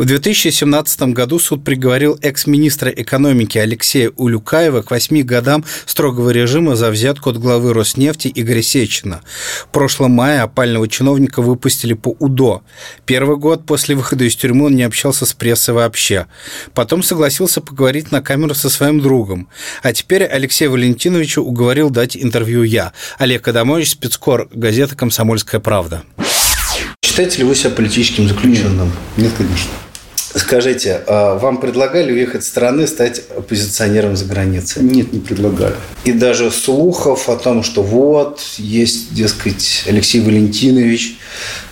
В 2017 году суд приговорил экс-министра экономики Алексея Улюкаева к восьми годам строгого режима за взятку от главы Роснефти Игоря Сечина. В прошлом мае опального чиновника выпустили по УДО. Первый год после выхода из тюрьмы он не общался с прессой вообще. Потом согласился поговорить на камеру со своим другом. А теперь Алексею Валентиновичу уговорил дать интервью я. Олег Адамович, спецкор, газета «Комсомольская правда». Считаете ли вы себя политическим заключенным? Нет, нет конечно. Скажите, а вам предлагали уехать с страны, стать оппозиционером за границей? Нет, не предлагали. И даже слухов о том, что вот, есть, дескать, Алексей Валентинович,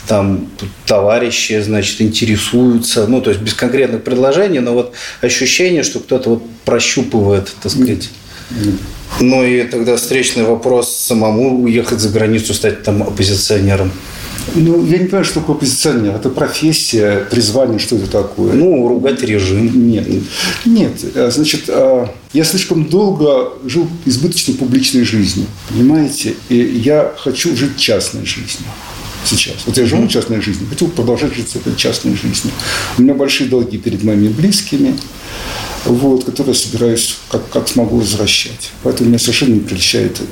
там товарищи, значит, интересуются, ну, то есть без конкретных предложений, но вот ощущение, что кто-то вот прощупывает, так сказать. Нет. Ну и тогда встречный вопрос самому уехать за границу, стать там оппозиционером. Ну, я не понимаю, что такое оппозиционер. Это профессия, призвание, что это такое? Ну, ругать режим. Нет. Нет. Э, значит, э, я слишком долго жил избыточной публичной жизнью. Понимаете? И я хочу жить частной жизнью сейчас. Вот я живу частной жизнью, хочу продолжать жить этой частной жизнью. У меня большие долги перед моими близкими вот, которые я собираюсь как, как смогу возвращать. Поэтому меня совершенно не прельщает э,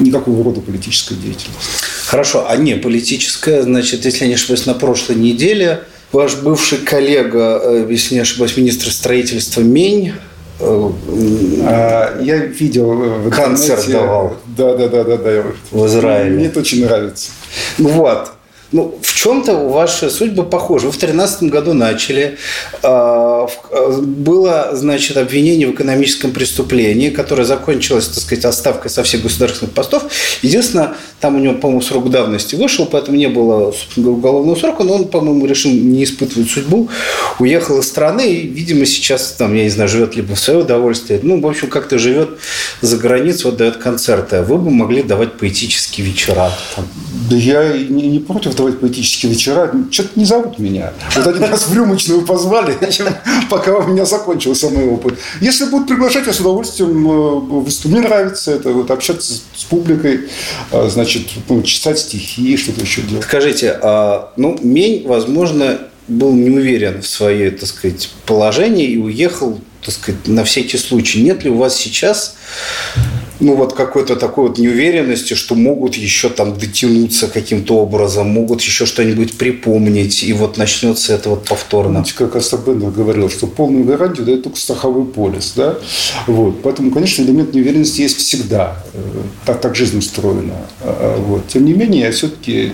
никакого рода политическая деятельность. Хорошо, а не политическая, значит, если я не ошибаюсь, на прошлой неделе ваш бывший коллега, э, если не ошибаюсь, министр строительства Мень э, а, я видел в концерт давал. Да, да, да, да, да. В Израиле. Мне это очень нравится. Вот. Ну, в чем-то ваши судьбы похожи. Вы в 2013 году начали. А, а, было, значит, обвинение в экономическом преступлении, которое закончилось, так сказать, отставкой со всех государственных постов. Единственное, там у него, по-моему, срок давности вышел, поэтому не было уголовного срока, но он, по-моему, решил не испытывать судьбу, уехал из страны и, видимо, сейчас, там, я не знаю, живет либо в свое удовольствие, ну, в общем, как-то живет за границей, вот дает концерты. Вы бы могли давать поэтические вечера. Там. Да я не, не против давать поэтические вечера. Что-то не зовут меня. Вот один раз в рюмочную позвали, пока у меня закончился мой опыт. Если будут приглашать, я с удовольствием э. Мне нравится это, вот, общаться с публикой, э, значит, ну, читать стихи, что-то еще делать. Скажите, а, ну, Мень, возможно, был не уверен в своей, так сказать, положении и уехал, так сказать, на всякий случай. Нет ли у вас сейчас ну, вот какой-то такой вот неуверенности, что могут еще там дотянуться каким-то образом, могут еще что-нибудь припомнить, и вот начнется это вот повторно. Знаете, как Астабенов говорил, что полную гарантию дает только страховой полис, да? Вот. Поэтому, конечно, элемент неуверенности есть всегда. Э, так, так жизнь устроена. А, а, вот. Тем не менее, я все-таки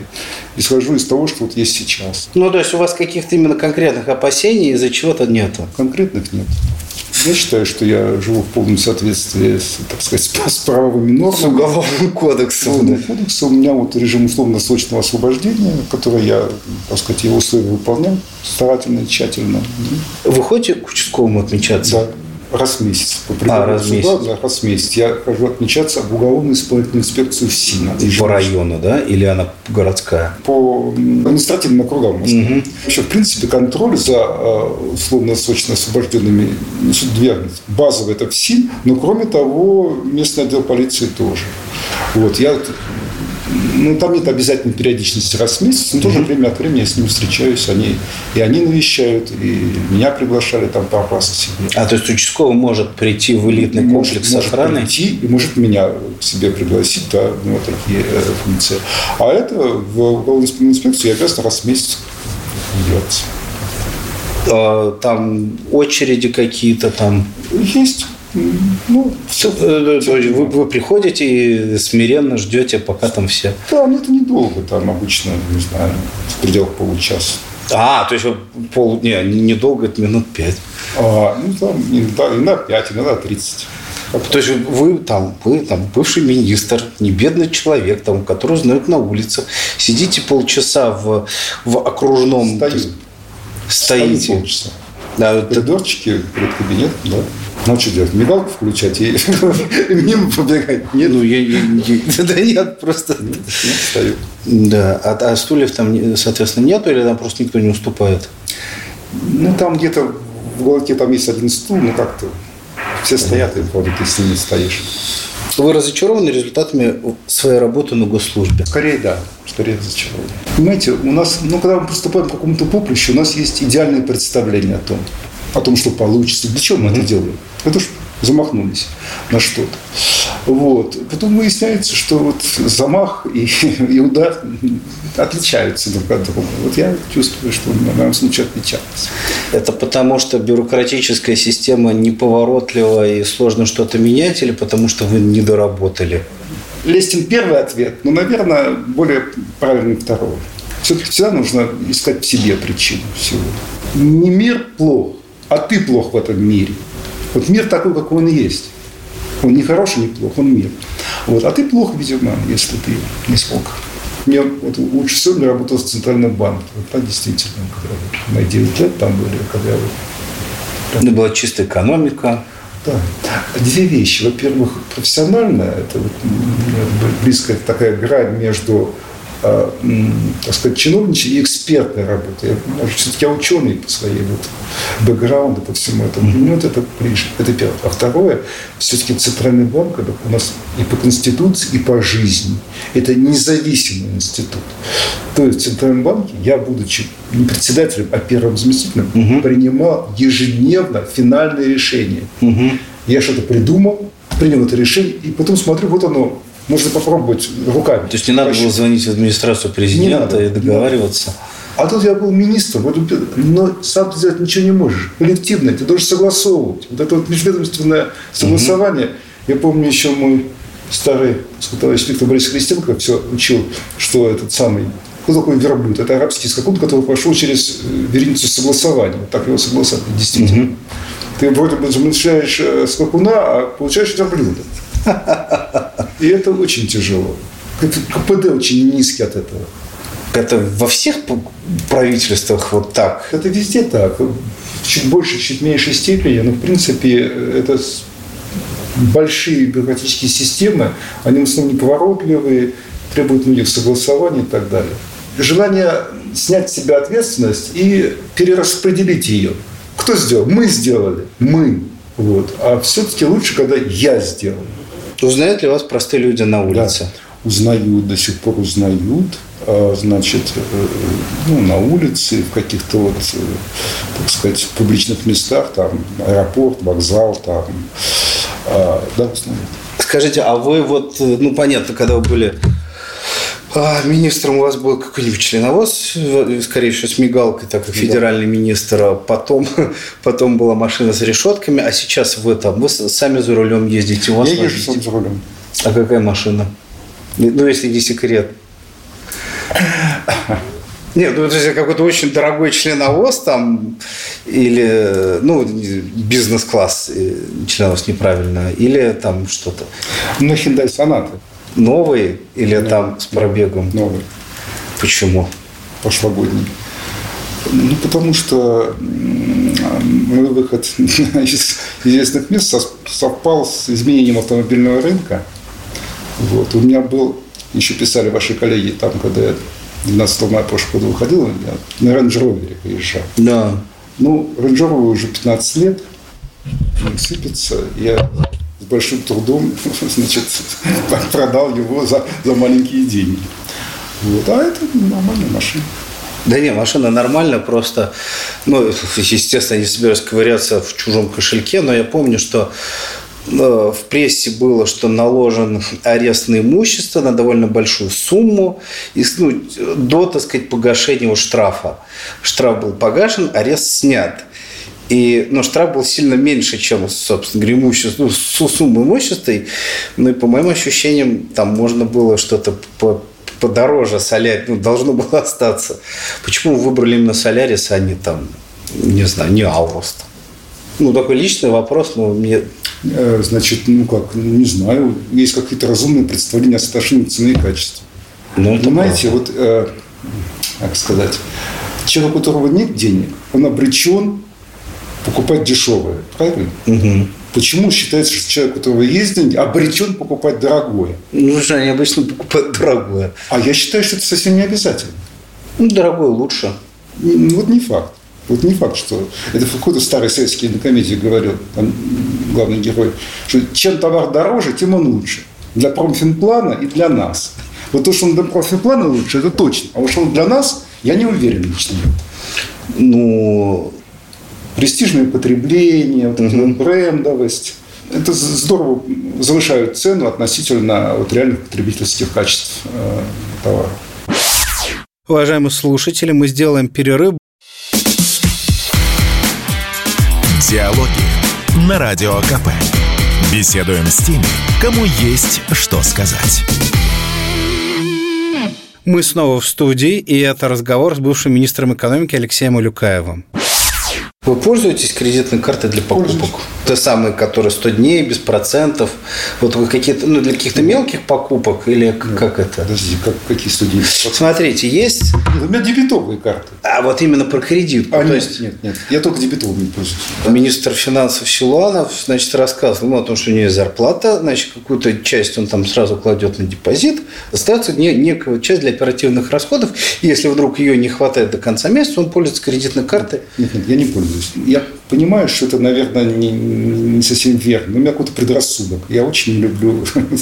исхожу из того, что вот есть сейчас. Ну, то есть у вас каких-то именно конкретных опасений из-за чего-то нету? Конкретных нет. Я считаю, что я живу в полном соответствии с, так сказать, с правовыми нормами. С уголовным кодексом. Уголовным да. кодексом. У меня вот режим условно-срочного освобождения, который я, так сказать, его условия выполнял старательно тщательно. Вы ходите к участковому отмечаться? Да раз в месяц. По а, раз в месяц. Да, раз в месяц. Я хожу отмечаться в уголовную исполнительную инспекцию в СИНа. По району, да? Или она городская? По административным округам. Угу. Вообще, в принципе, контроль за э, условно-срочно освобожденными значит, две. Базовый – это ФСИН, но, кроме того, местный отдел полиции тоже. Вот. Я ну, там нет обязательной периодичности раз в месяц, но тоже время от времени я с ними встречаюсь, они, и они навещают, и меня приглашали там раз к себе. А, то есть участковый может прийти в элитный может, комплекс может охраны? прийти и может меня к себе пригласить, да, ну, такие э, функции. А это в уголовную инспекцию я обязан раз в месяц делать. А, там очереди какие-то там? Есть. Ну, все, э, вы, вы приходите и смиренно ждете, пока там все. Да, ну это недолго, там обычно, не знаю, в пределах получаса. А, то есть пол, не, недолго, это минут пять. А, ну, там, иногда пять, иногда тридцать. То есть вы там, вы там бывший министр, не бедный человек, там, который знают на улице, сидите полчаса в, в окружном... Стою. Стоите. Стою полчаса. Да, коридорчики перед кабинетом, да. Ну, что делать? Мигалку включать и мимо побегать? Нет. Ну, я, да нет, просто... Стою. Да, а, а стульев там, соответственно, нету или там просто никто не уступает? Ну, там где-то в уголке там есть один стул, но как-то все стоят, и вроде ты с ними стоишь. Вы разочарованы результатами своей работы на госслужбе? Скорее, да. Скорее разочарованы. Понимаете, у нас, ну, когда мы приступаем к какому-то поприщу, у нас есть идеальное представление о том, о том, что получится. Для чего мы mm-hmm. это делаем? Это что замахнулись на что-то. Вот. Потом выясняется, что вот замах и, и удар отличаются друг от друга. Вот я чувствую, что в моем случае отличаются. Это потому, что бюрократическая система неповоротлива и сложно что-то менять, или потому что вы не доработали? Лестин первый ответ, но, наверное, более правильный второй. Все-таки всегда нужно искать в себе причину всего. Не мир плох, а ты плох в этом мире. Вот мир такой, какой он есть. Он не хороший, не плох, он мир. Вот. А ты плохо, видимо, если ты не смог. Мне вот, лучше всего я работал в Центральном банке. Вот так действительно, когда мои 9 лет там были, когда я... Ну, была чистая экономика. Да. Две вещи. Во-первых, профессиональная, это вот, близкая такая грань между так сказать, чиновничья и экспертная работа. Я, все-таки я ученый по своей вот бэкграунду, по всему этому. Mm-hmm. Ну, вот это ближе. Это первое. А второе, все-таки Центральный банк это у нас и по Конституции, и по жизни. Это независимый институт. То есть в Центральном банке я, будучи не председателем, а первым заместителем, mm-hmm. принимал ежедневно финальное решение. Mm-hmm. Я что-то придумал, принял это решение, и потом смотрю, вот оно можно попробовать руками. То есть не надо было звонить в администрацию президента и договариваться. А тут я был министром, но сам ты сделать ничего не можешь. Коллективно, ты должен согласовывать. Вот это вот межведомственное согласование. Угу. Я помню еще мой старый товарищ Виктор Борисович Христенко все учил, что этот самый кто такой верблюд? Это арабский скакун, который прошел через э, вереницу согласования. Вот так его согласовали, действительно. Угу. Ты вроде бы замышляешь э, скакуна, а получаешь верблюда. И это очень тяжело. КПД очень низкий от этого. Это во всех правительствах вот так? Это везде так. Чуть больше, чуть меньшей степени. Но, в принципе, это большие бюрократические системы. Они в основном неповоротливые, требуют многих согласований и так далее. Желание снять с себя ответственность и перераспределить ее. Кто сделал? Мы сделали. Мы. Вот. А все-таки лучше, когда я сделал. Узнают ли вас простые люди на улице? Да, узнают, до сих пор узнают. А, значит, э, ну, на улице, в каких-то вот, э, так сказать, публичных местах, там, аэропорт, вокзал, там, а, да, узнают. Скажите, а вы вот, э, ну, понятно, когда вы были министром у вас был какой-нибудь членовоз, скорее всего, с мигалкой, так как федеральный министр. А потом, потом была машина с решетками, а сейчас вы там, вы сами за рулем ездите. У вас Я езжу сам за рулем. А какая машина? Ну, если не секрет. Нет, ну это какой-то очень дорогой членовоз там, или, ну, бизнес-класс э, членовоз неправильно, или там что-то. Ну, Hyundai Sonata. Новый или да. там с пробегом? Новый. Почему? Прошлогодний. Ну, потому что мой выход из известных мест совпал с изменением автомобильного рынка. Вот. У меня был, еще писали ваши коллеги, там, когда я 12 мая прошлого года выходил, я на Range Rover приезжал. Да. Ну, Range Rover уже 15 лет, сыпется. Я с большим трудом значит, продал его за, за маленькие деньги. Вот. А это нормальная машина. Да не, машина нормальная, просто, ну, естественно, не собираюсь ковыряться в чужом кошельке, но я помню, что э, в прессе было, что наложен арест на имущество на довольно большую сумму и, ну, до, так сказать, погашения штрафа. Штраф был погашен, арест снят. И ну, штраф был сильно меньше, чем, собственно говоря, имущество, ну, сумма имущества. Ну и по моим ощущениям, там можно было что-то по подороже солярь, ну, должно было остаться. Почему вы выбрали именно Солярис, а не там, не знаю, не Аурост? Ну, такой личный вопрос, но мне... Э, значит, ну как, не знаю, есть какие-то разумные представления о соотношении цены и качества. Ну, Понимаете, правда. вот, э, как сказать, человек, у которого нет денег, он обречен покупать дешевое. Правильно? Угу. Почему считается, что человек, у которого есть деньги, обречен покупать дорогое? Ну, что они обычно покупают дорогое. А я считаю, что это совсем не обязательно. Ну, дорогое лучше. Ну, Вот не факт. Вот не факт, что... Это в какой-то старой советской кинокомедии говорил там, главный герой, что чем товар дороже, тем он лучше. Для промфинплана и для нас. Вот то, что он для промфинплана лучше, это точно. А вот что он для нас, я не уверен лично. Ну, Престижное потребление, вот эта вот брендовость. Это здорово завышают цену относительно вот реальных потребительских качеств э, товара. Уважаемые слушатели, мы сделаем перерыв. Диалоги на Радио КП. Беседуем с теми, кому есть что сказать. Мы снова в студии, и это разговор с бывшим министром экономики Алексеем Улюкаевым. Вы пользуетесь кредитной картой для покупок? Пользуюсь. Те самые, которые 100 дней, без процентов. Вот вы какие-то, ну, для каких-то мелких покупок или к- как это? Подождите, как, какие студии? Смотрите, есть... У меня дебетовые карты. А вот именно про кредит. А, то нет, есть нет, нет. Я только дебетовыми пользуюсь. Министр финансов Силуанов, значит, рассказывал ну, о том, что у него есть зарплата, значит, какую-то часть он там сразу кладет на депозит, остается не, некая часть для оперативных расходов, и если вдруг ее не хватает до конца месяца, он пользуется кредитной картой. Нет, нет, я не пользуюсь. Я понимаю, что это, наверное, не, не совсем верно. Но у меня какой-то предрассудок. Я очень не люблю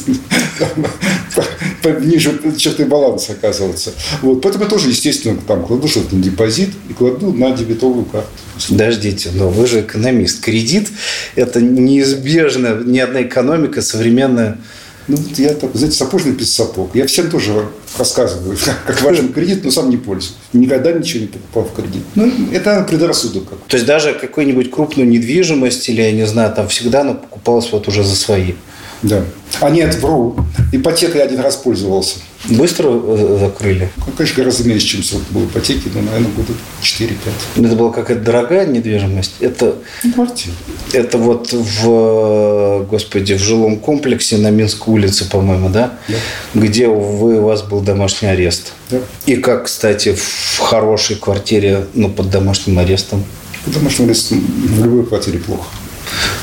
ниже черты баланса оказываться. Вот. Поэтому я тоже, естественно, там кладу что-то на депозит и кладу на дебетовую карту. Подождите, но вы же экономист. Кредит – это неизбежно, ни одна экономика современная. Ну, вот я так, знаете, сапожный без сапог. Я всем тоже рассказываю, как важен кредит, но сам не пользуюсь. Никогда ничего не покупал в кредит. Ну, это предрассудок как. То есть даже какую-нибудь крупную недвижимость или, я не знаю, там всегда она покупалась вот уже за свои. Да. А нет, вру. Ипотекой я один раз пользовался. Быстро э, закрыли? Ну, конечно, гораздо меньше, чем срок был ипотеки, но, наверное, года 4-5. Это была какая-то дорогая недвижимость? Это, квартира. это вот в, господи, в жилом комплексе на Минской улице, по-моему, да? Да. Где вы, у вас был домашний арест. Да. И как, кстати, в хорошей квартире, ну, под домашним арестом. Потому что в любой квартире плохо.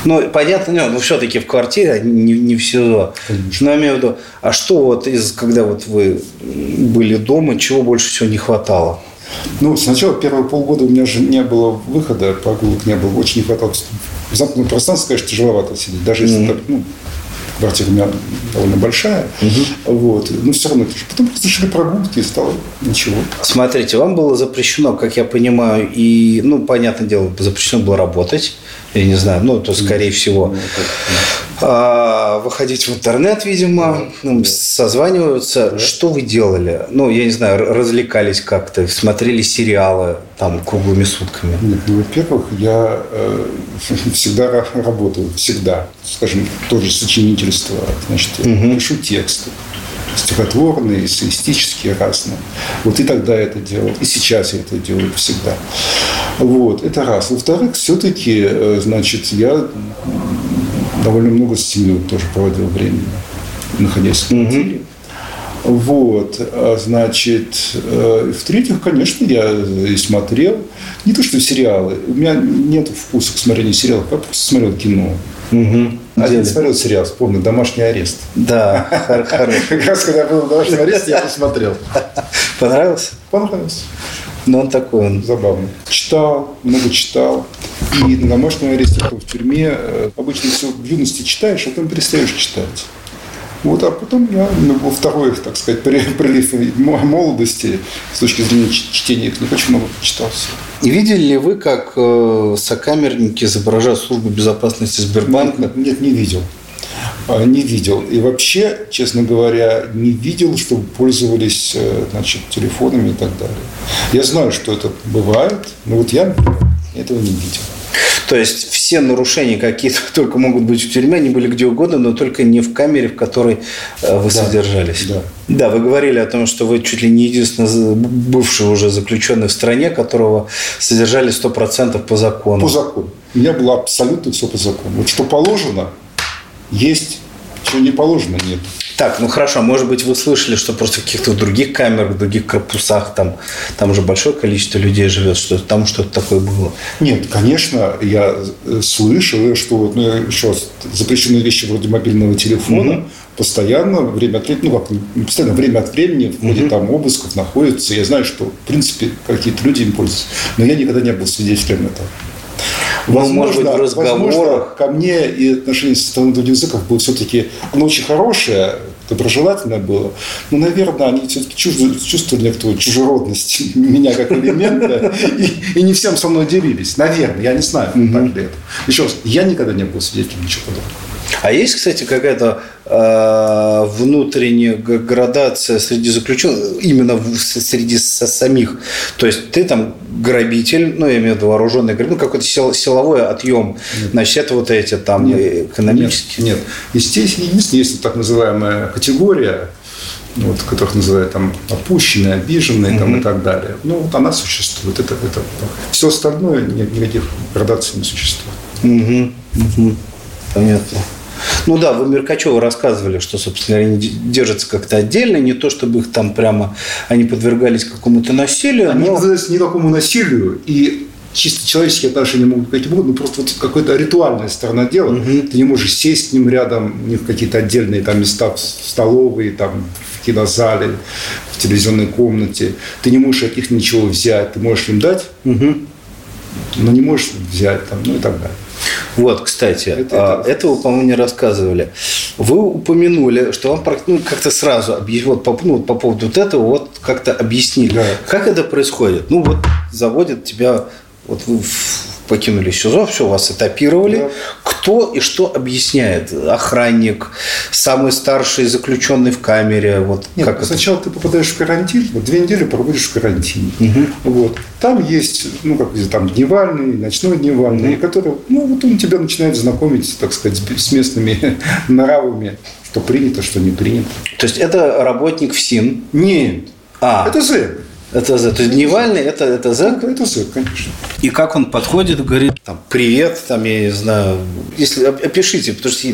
Ну, понятно, нет, но все-таки в квартире, а не, не в СИЗО. Конечно. Но я имею в виду, а что вот из, когда вот вы были дома, чего больше всего не хватало? Ну, сначала первые полгода у меня же не было выхода, прогулок не было, очень не хватало. В замкнутом пространстве, конечно, тяжеловато сидеть. Даже если так, ну, квартира у меня довольно большая. Вот. Но все равно. Потом шли прогулки и стало ничего. Смотрите, вам было запрещено, как я понимаю, и, ну, понятное дело, запрещено было работать, я не знаю, ну, то, скорее всего, а, выходить в интернет, видимо, ну, созваниваются. Что вы делали? Ну, я не знаю, развлекались как-то, смотрели сериалы там круглыми сутками. Нет, ну, во-первых, я э, всегда ра- работаю, всегда. Скажем, тоже сочинительство, значит, я пишу тексты стихотворные, эссеистические, разные. Вот и тогда это делал, и сейчас я это делаю всегда. Вот, это раз. Во-вторых, все-таки, э, значит, я довольно много с семьей тоже проводил времени, находясь в квартире. Вот, а, значит, э, в-третьих, конечно, я и смотрел, не то что сериалы, у меня нет вкуса к смотрению сериалов, я просто смотрел кино. Угу. Один смотрел сериал, вспомнил, «Домашний арест». Да, хор- хороший. Как раз, когда я был в «Домашнем аресте», я посмотрел. Понравился? Понравился. Ну, он такой, он Забавно. Читал, много читал. И на домашнем аресте, в тюрьме, э, обычно все в юности читаешь, а потом перестаешь читать. Вот, а потом я ну, во второй, так сказать, при- прилив мо- молодости с точки зрения чтения книг очень много читался. И видели ли вы, как э, сокамерники изображают службу безопасности Сбербанка? Нет, нет, не видел. А, Не видел. И вообще, честно говоря, не видел, чтобы пользовались э, значит, телефонами и так далее. Я знаю, что это бывает, но вот я этого не видел. То есть все нарушения какие-то только могут быть в тюрьме, они были где угодно, но только не в камере, в которой э, вы Да. содержались. Да. Да, вы говорили о том, что вы чуть ли не единственный бывший уже заключенный в стране, которого содержали 100% по закону. По закону. У меня было абсолютно все по закону. Вот что положено, есть, что не положено, нет. Так, ну хорошо, может быть, вы слышали, что просто в каких-то других камерах, в других корпусах, там, там уже большое количество людей живет, что там что-то такое было? Нет, конечно, я э, слышал, что ну, еще раз, запрещенные вещи вроде мобильного телефона угу. постоянно, время от времени, ну как, постоянно время от времени в ходе угу. там обысков находятся. Я знаю, что, в принципе, какие-то люди им пользуются. Но я никогда не был свидетелем этого. Возможно, может быть, в разговорах. Возможно, ко мне и отношение со стороны других языков было все-таки оно очень хорошее, доброжелательное было. Но, наверное, они все-таки чувствовали некоторую чужеродность меня как элемента и, и не всем со мной делились. Наверное, я не знаю, так ли это. Еще раз, я никогда не был свидетелем ничего подобного. А есть, кстати, какая-то э, внутренняя градация среди заключенных, именно в, среди самих? То есть ты там грабитель, ну, я имею в виду вооруженный грабитель, ну, какой-то сил, силовой отъем. Нет. Значит, это вот эти там нет. экономические. Нет, нет. Естественно, единственное, есть так называемая категория, вот, которых называют там опущенные, обиженные там, и так далее. Ну, вот она существует. Это, это, все остальное никаких градаций не существует. Угу. Понятно. Ну да, вы Меркачеву рассказывали, что, собственно, они держатся как-то отдельно, не то чтобы их там прямо, они подвергались какому-то насилию. Они но... подвергались никакому насилию, и чисто человеческие отношения могут быть какие угодно, просто вот какая-то ритуальная сторона дела. Угу. Ты не можешь сесть с ним рядом, не в какие-то отдельные там места, в столовые, там, в кинозале, в телевизионной комнате. Ты не можешь от них ничего взять. Ты можешь им дать, угу. но не можешь взять, там, ну и так далее. Вот, кстати, это, это... это вы, по-моему, не рассказывали. Вы упомянули, что вам ну, как-то сразу вот, по, ну, по поводу вот этого вот как-то объяснили. Да. Как это происходит? Ну, вот заводят тебя, вот вы покинули СИЗО, все, вас этапировали. Да. Кто и что объясняет? Охранник, самый старший заключенный в камере? Вот Нет, как сначала это? ты попадаешь в карантин, вот две недели проводишь в карантине. Угу. Вот. Там есть, ну, как там дневальный, ночной дневальный, угу. который, ну, вот он тебя начинает знакомить, так сказать, с местными нравами, что принято, что не принято. То есть это работник ФСИН? Нет. А. Это зэк. Это Z. То есть дневальный это, это Z? Это, это Z, конечно. И как он подходит, говорит, там, привет, там, я не знаю, если опишите, потому что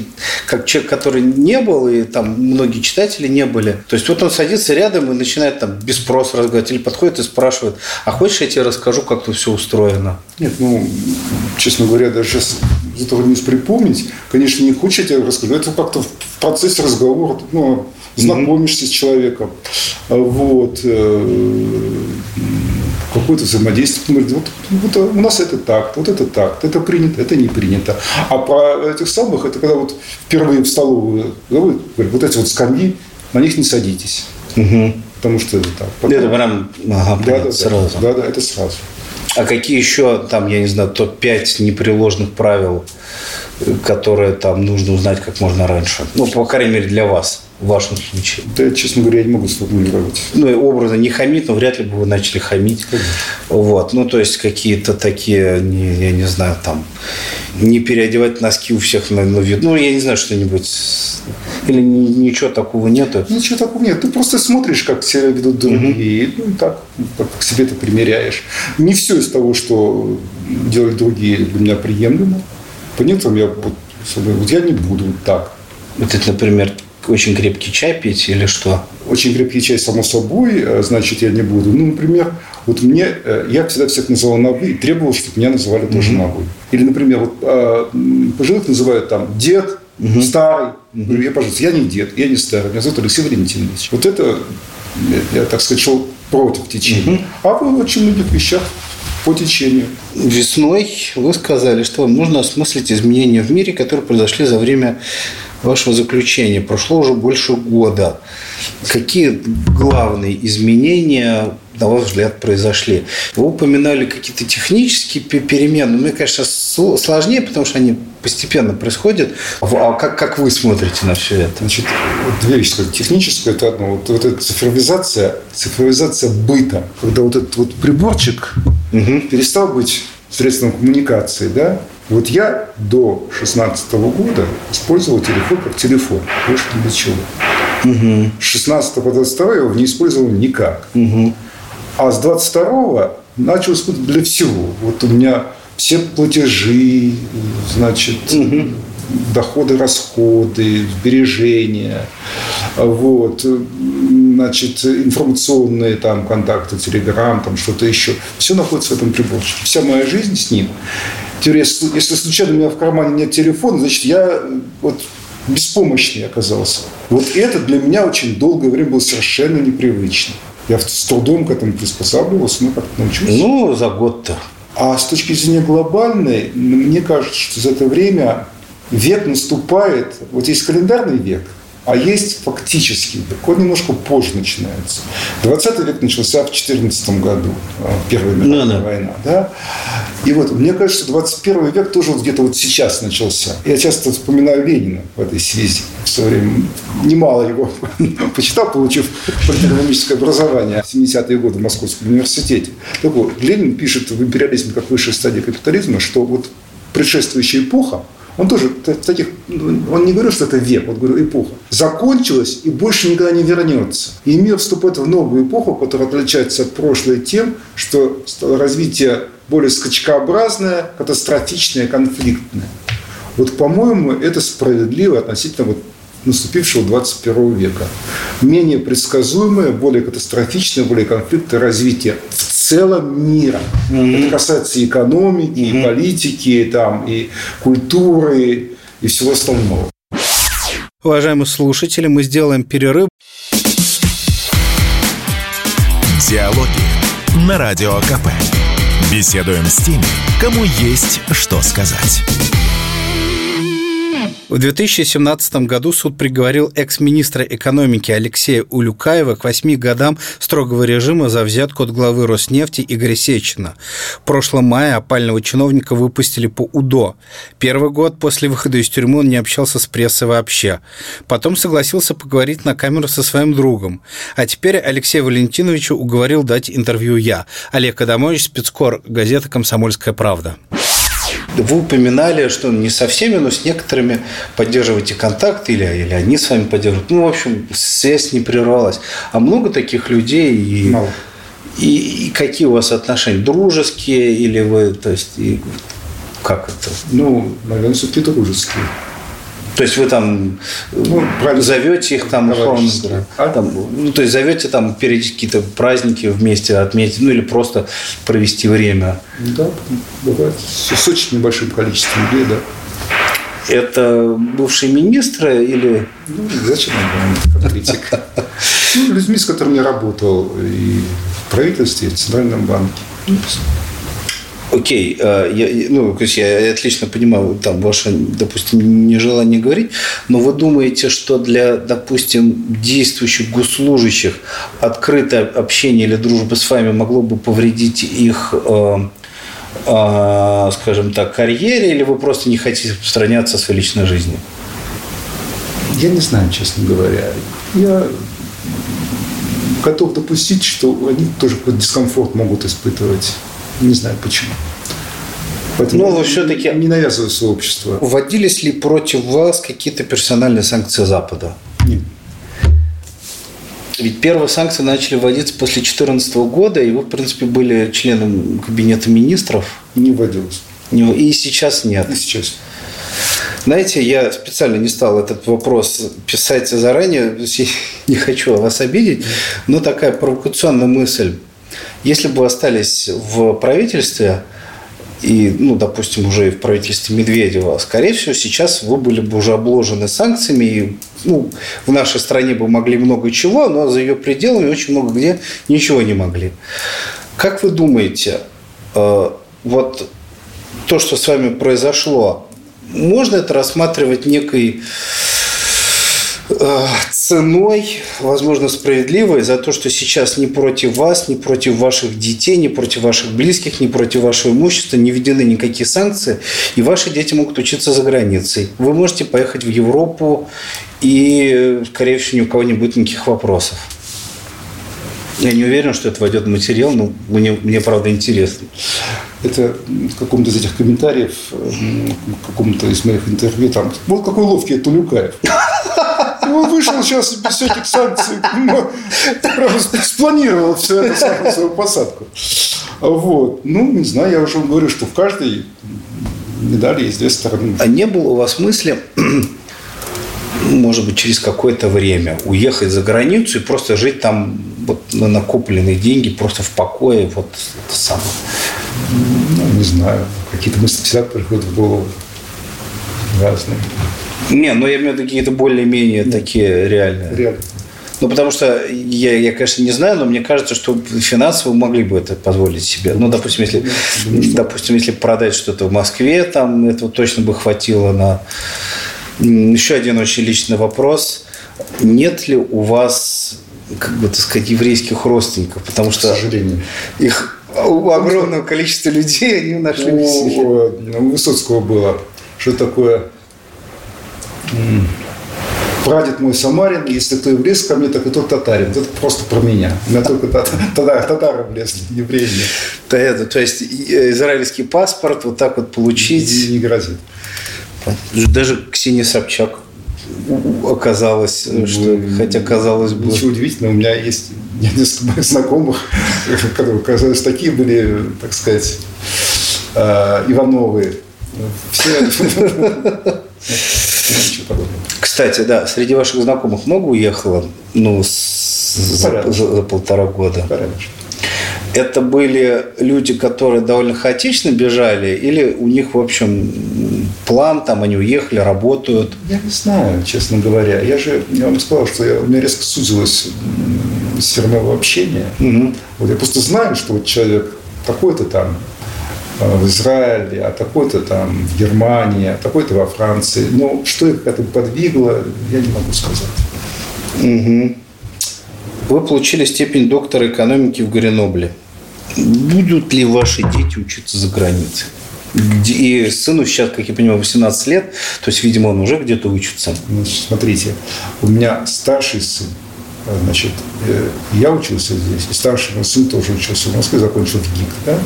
как человек, который не был, и там многие читатели не были, то есть вот он садится рядом и начинает там без спроса разговаривать, или подходит и спрашивает, а хочешь, я тебе расскажу, как тут все устроено? Нет, ну, честно говоря, даже сейчас этого не припомнить, конечно, не хочешь, я тебе расскажу, это как-то в процессе разговора, ну, знакомишься mm-hmm. с человеком, вот, э, какое-то взаимодействие. Он говорит, вот, вот у нас это так, вот это так, это принято, это не принято. А по этих самых, это когда вот впервые в столовую говорят, вот эти вот скамьи, на них не садитесь. Угу. Потому что это так. Потом... Это прям ага, да, да, сразу. Да, да, это сразу. А какие еще там, я не знаю, топ-5 непреложных правил, которые там нужно узнать как можно раньше? Ну, по крайней мере, для вас в вашем случае? Да, честно говоря, я не могу сформулировать. Ну, и образно не хамить, но вряд ли бы вы начали хамить. Конечно. Вот. Ну, то есть, какие-то такие, не, я не знаю, там, не переодевать носки у всех на, на вид. Ну, я не знаю, что-нибудь. Или ничего такого нету? Ничего такого нет. Ты просто смотришь, как себя ведут другие, угу. ну, так, как к себе ты примеряешь. Не все из того, что делают другие, для меня приемлемо. По некоторым я вот я не буду так. Вот это, например, очень крепкий чай пить или что? Очень крепкий чай, само собой, э, значит, я не буду. Ну, например, вот мне, э, я всегда всех называл на «вы» и требовал, чтобы меня называли mm-hmm. тоже на «вы». Или, например, вот а, пожилых называют там дед, угу. старый. Говорю, я, пожалуйста, я не дед, я не старый, меня зовут Алексей Валентинович. Вот это, я, так сказать, шел против течения. Угу. А вы в очень многих вещах по течению. Весной вы сказали, что вам нужно осмыслить изменения в мире, которые произошли за время вашего заключения. Прошло уже больше года. Какие главные изменения, на ваш взгляд, произошли? Вы упоминали какие-то технические перемены. Мне, конечно, сложнее, потому что они постепенно происходят. А как, как вы смотрите на все это? Значит, две вещи. Техническое – это одно. Вот, вот эта цифровизация, цифровизация быта. Когда вот этот вот приборчик угу. перестал быть средством коммуникации, да, вот я до 16 года использовал телефон как телефон, больше ни для чего. Угу. С 16 по 22 я его не использовал никак. Угу. А с 22 начал использовать для всего. Вот у меня все платежи, значит, угу. доходы, расходы, сбережения, вот, значит, информационные там контакты, телеграм, там что-то еще. Все находится в этом приборчике. Вся моя жизнь с ним. Теперь, если, если случайно у меня в кармане нет телефона, значит, я вот беспомощный оказался. Вот это для меня очень долгое время было совершенно непривычно. Я с трудом к этому приспосабливался, но как-то научился. Ну, за год-то. А с точки зрения глобальной, мне кажется, что за это время век наступает, вот есть календарный век, а есть фактический. Он немножко позже начинается. 20 век начался в 14 году, а, Первая мировая ну, да. война. Да? И вот мне кажется, 21 век тоже вот где-то вот сейчас начался. Я часто вспоминаю Ленина в этой связи. В свое время немало его почитал, получив политэкономическое образование в 70-е годы в Московском университете. Так вот, Ленин пишет в «Империализме как высшей стадии капитализма», что вот предшествующая эпоха – он тоже таких, он не говорил, что это век, он говорил эпоха. Закончилась и больше никогда не вернется. И мир вступает в новую эпоху, которая отличается от прошлой тем, что развитие более скачкообразное, катастрофичное, конфликтное. Вот, по-моему, это справедливо относительно вот наступившего 21 века. Менее предсказуемое, более катастрофичное, более конфликтное развитие в целом мира. Mm-hmm. Это касается и экономики, mm-hmm. и политики, и, там, и культуры, и всего остального. Уважаемые слушатели, мы сделаем перерыв. Диалоги на Радио КП. Беседуем с теми, кому есть что сказать. В 2017 году суд приговорил экс-министра экономики Алексея Улюкаева к восьми годам строгого режима за взятку от главы Роснефти Игоря Сечина. В прошлом мае опального чиновника выпустили по УДО. Первый год после выхода из тюрьмы он не общался с прессой вообще. Потом согласился поговорить на камеру со своим другом. А теперь Алексею Валентиновичу уговорил дать интервью я, Олег Адамович, спецкор, газета «Комсомольская правда». Вы упоминали, что не со всеми, но с некоторыми поддерживаете контакт, или, или они с вами поддерживают. Ну, в общем, связь не прервалась. А много таких людей и, Мало. и, и какие у вас отношения? Дружеские или вы, то есть, и, как это? Ну, наверное, все-таки дружеские. То есть вы там ну, зовете их там условно, а? там, ну, то есть зовете там перед какие-то праздники вместе отметить, ну или просто провести время. Да, бывает. С очень небольшим количеством людей, да. Это бывшие министры или... Ну, зачем нам политик? Ну, людьми, с которыми я работал и в правительстве, и в Центральном банке. Окей, э, я, ну, то есть я отлично понимаю там ваше, допустим, нежелание говорить, но вы думаете, что для, допустим, действующих госслужащих открытое общение или дружба с вами могло бы повредить их, э, э, скажем так, карьере, или вы просто не хотите распространяться о своей личной жизни? Я не знаю, честно говоря. Я готов допустить, что они тоже какой-то дискомфорт могут испытывать. Не знаю почему. Поэтому Но все-таки не навязывается общество. Вводились ли против вас какие-то персональные санкции Запада? Нет. Ведь первые санкции начали вводиться после 2014 года, и вы, в принципе, были членом кабинета министров. Не вводилось. И сейчас нет. И сейчас. Знаете, я специально не стал этот вопрос писать заранее, не хочу вас обидеть, но такая провокационная мысль. Если бы остались в правительстве, и, ну, допустим, уже и в правительстве Медведева, скорее всего, сейчас вы были бы уже обложены санкциями, и ну, в нашей стране бы могли много чего, но за ее пределами очень много где ничего не могли. Как вы думаете, э, вот то, что с вами произошло, можно это рассматривать некой ценой, возможно, справедливой за то, что сейчас ни против вас, ни против ваших детей, ни против ваших близких, ни против вашего имущества не введены никакие санкции, и ваши дети могут учиться за границей. Вы можете поехать в Европу, и, скорее всего, ни у кого не будет никаких вопросов. Я не уверен, что это войдет в материал, но мне, мне правда интересно. Это в каком-то из этих комментариев, в каком-то из моих интервью, там, вот какой ловкий Тулюкаев. Он вышел сейчас без всяких санкций, спланировал все это, свою посадку. Вот. Ну, не знаю, я уже говорю, что в каждой медали есть две стороны. А не было у вас мысли, может быть, через какое-то время уехать за границу и просто жить там вот на накопленные деньги, просто в покое, вот это самое? Ну, не знаю. Какие-то мысли всегда приходят в голову разные. Не, ну я имею в виду какие-то более-менее такие реальные. Реально. Ну, потому что я, я, конечно, не знаю, но мне кажется, что финансово могли бы это позволить себе. Ну, допустим, если, допустим, если продать что-то в Москве, там этого точно бы хватило на... Еще один очень личный вопрос. Нет ли у вас, как бы, так сказать, еврейских родственников? Потому К что сожалению. их у огромного количества людей они нашли в себе. У, э, у Высоцкого было, что такое прадед мой Самарин, если кто еврей ко мне, так и тот татарин. Это просто про меня. У меня только тат- татары, татары влезли, евреи нет. То, есть э, израильский паспорт вот так вот получить. И не грозит. Даже Ксения Собчак оказалось, что, хотя казалось бы... Ничего удивительного, у меня есть несколько моих знакомых, которые, казалось, такие были, так сказать, э, Ивановы. Все... Кстати, да, среди ваших знакомых много уехало ну, с- за, за- за полтора года? Порядочно. Это были люди, которые довольно хаотично бежали, или у них, в общем, план, там они уехали, работают? Я не знаю, честно говоря. Я же, я вам сказал, что я, у меня резко сузилась м, сфера моего общения. Вот я просто знаю, что вот человек такой-то там в Израиле, а такой-то там в Германии, а такой-то во Франции. Но что их к этому подвигло, я не могу сказать. Мгм. Вы получили степень доктора экономики в Гренобле. Будут ли ваши дети учиться за границей? И сыну сейчас, как я понимаю, 18 лет, то есть, видимо, он уже где-то учится. Значит, смотрите, у меня старший сын, э, значит, э, я учился здесь, и старший мой сын тоже учился в Москве, закончил в ГИК, да,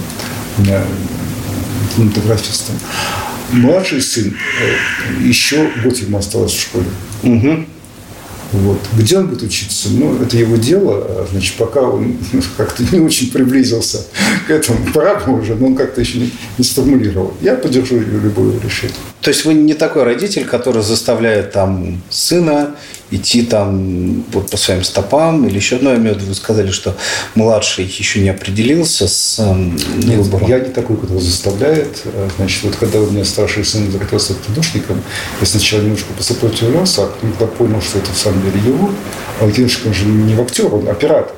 у меня кинематографистом. Младший сын, э, еще год ему осталось в школе. Мгм. Вот. Где он будет учиться? Ну, это его дело. А, Значит, пока он как-то не очень приблизился к этому, пора бы уже, но он как-то еще не, не сформулировал. Я поддержу любое решение. То есть вы не такой родитель, который заставляет там сына идти там вот по своим стопам или еще, ну, я вы сказали, что младший еще не определился с эм, выбором. Я не такой, который заставляет. А, Значит, вот когда у меня старший сын захотелся стать киношником, я сначала немножко посопротивлялся, а потом когда понял, что это в самом деле его, а киношник же не в актер, он оператор.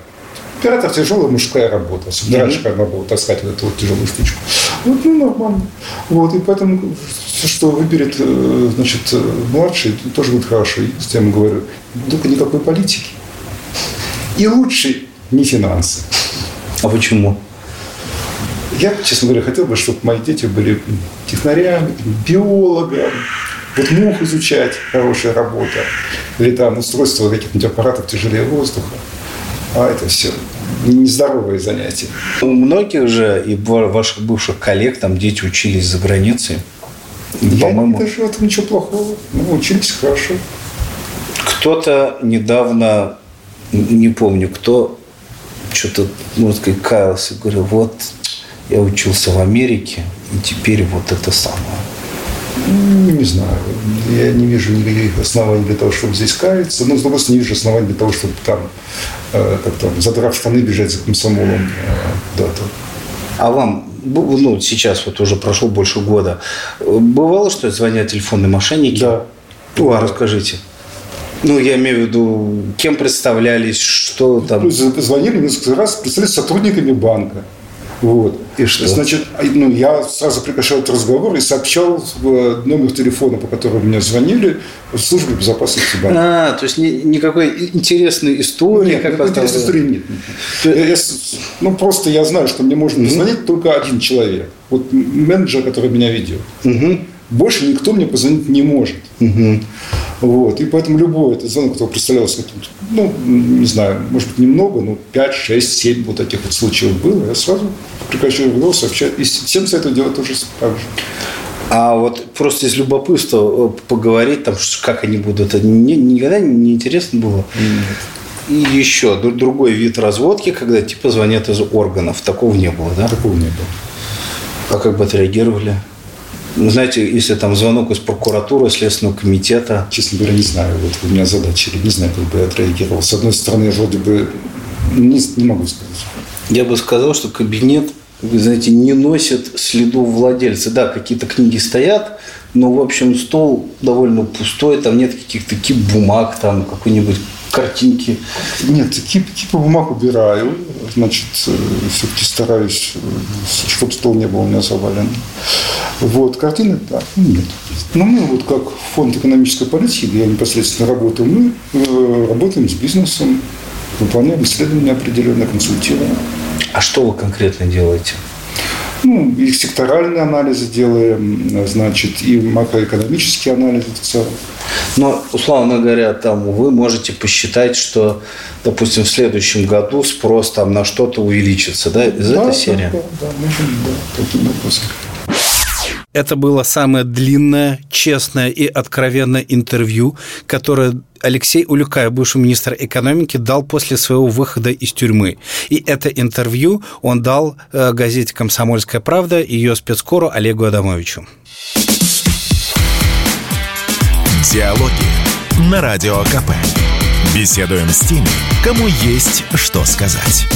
Оператор – тяжелая мужская работа. Раньше, когда надо было таскать вот эту вот тяжелую штучку. Вот, ну, нормально. Вот, и поэтому, всё, что выберет, э, значит, э, младший, тоже будет хорошо. И я ему говорю, только никакой политики. И лучше не финансы. А почему? Я, честно говоря, хотел бы, чтобы мои дети были технарями, биологами, вот мух изучать, хорошая работа, или там устройство каких-нибудь аппаратов тяжелее воздуха. А это все нездоровые занятия. У многих же и ва- ваших бывших коллег там дети учились за границей. Я По-моему, не вижу в этом ничего плохого. Ну, учились хорошо. кто-то недавно, не помню кто, что-то, можно сказать, каялся, говорил, вот я учился в Америке, и теперь вот это самое. Ну, Не знаю. Я не вижу никаких оснований для того, чтобы здесь каяться. Но, с другой стороны, не вижу оснований для того, чтобы там, э, как там, задрав штаны, бежать за комсомолом э, куда-то. А вам, ну, сейчас вот уже прошло больше года, бывало, что звонят телефонные мошенники? Да. Ну, а расскажите. Ну, я имею в виду, кем представлялись, что там. Ну, Звонили несколько раз, представляете, сотрудниками банка. Вот. И что? Значит, ну, я сразу прекращал этот разговор и сообщал э, номер телефона, по которому мне звонили, в службе безопасности банка. А, то есть ни- никакой интересной истории, Нет, как никакой интересной истории нет. Я- я с- ну, просто я знаю, что мне можно позвонить только один человек. Вот менеджер, который меня ведет. Больше никто мне позвонить не может. Вот. И поэтому любой этот звонок, который представлялся ну, не знаю, может быть, немного, но 5, 6, 7 вот таких вот случаев было, я сразу прекращаю разговор, сообщаю. И всем советую делать тоже так же. А вот просто из любопытства э, поговорить, там, как они будут, это ни- никогда не интересно было. И еще дру- другой вид разводки, когда типа звонят из органов. Такого не было, да? Такого не было. А как бы отреагировали? Знаете, если там звонок из прокуратуры, Следственного комитета? Честно говоря, не знаю. Вот вы меня задачили. Не знаю, как бы я отреагировал. С одной стороны, я вроде бы не, не могу сказать. Я бы сказал, что кабинет, вы знаете, не носит следов владельца. Да, какие-то книги стоят, но, в общем, стол довольно пустой, там нет каких-то кип бумаг, там какой-нибудь картинки. Нет, кип, кипы бумаг убираю. Значит, э, все-таки стараюсь, э, чтобы стол не был у меня завален. Вот, картины, да, нет. Но мы вот как фонд экономической политики, где я непосредственно работаю, мы э, работаем с бизнесом, выполняем исследования определенные, консультируем. А что вы конкретно делаете? Ну, и секторальные анализы делаем, значит, и макроэкономические анализы в целом. Но, условно говоря, там вы можете посчитать, что, допустим, в следующем году спрос там на что-то увеличится, да, из да, этой серии? Да, да, можем, да, таким образом. Это было самое длинное, честное и откровенное интервью, которое Алексей Улюкаев, бывший министр экономики, дал после своего выхода из тюрьмы. И это интервью он дал э, газете «Комсомольская правда» и ее спецкору Олегу Адамовичу. Диалоги на Радио КП. Беседуем с теми, кому есть что сказать.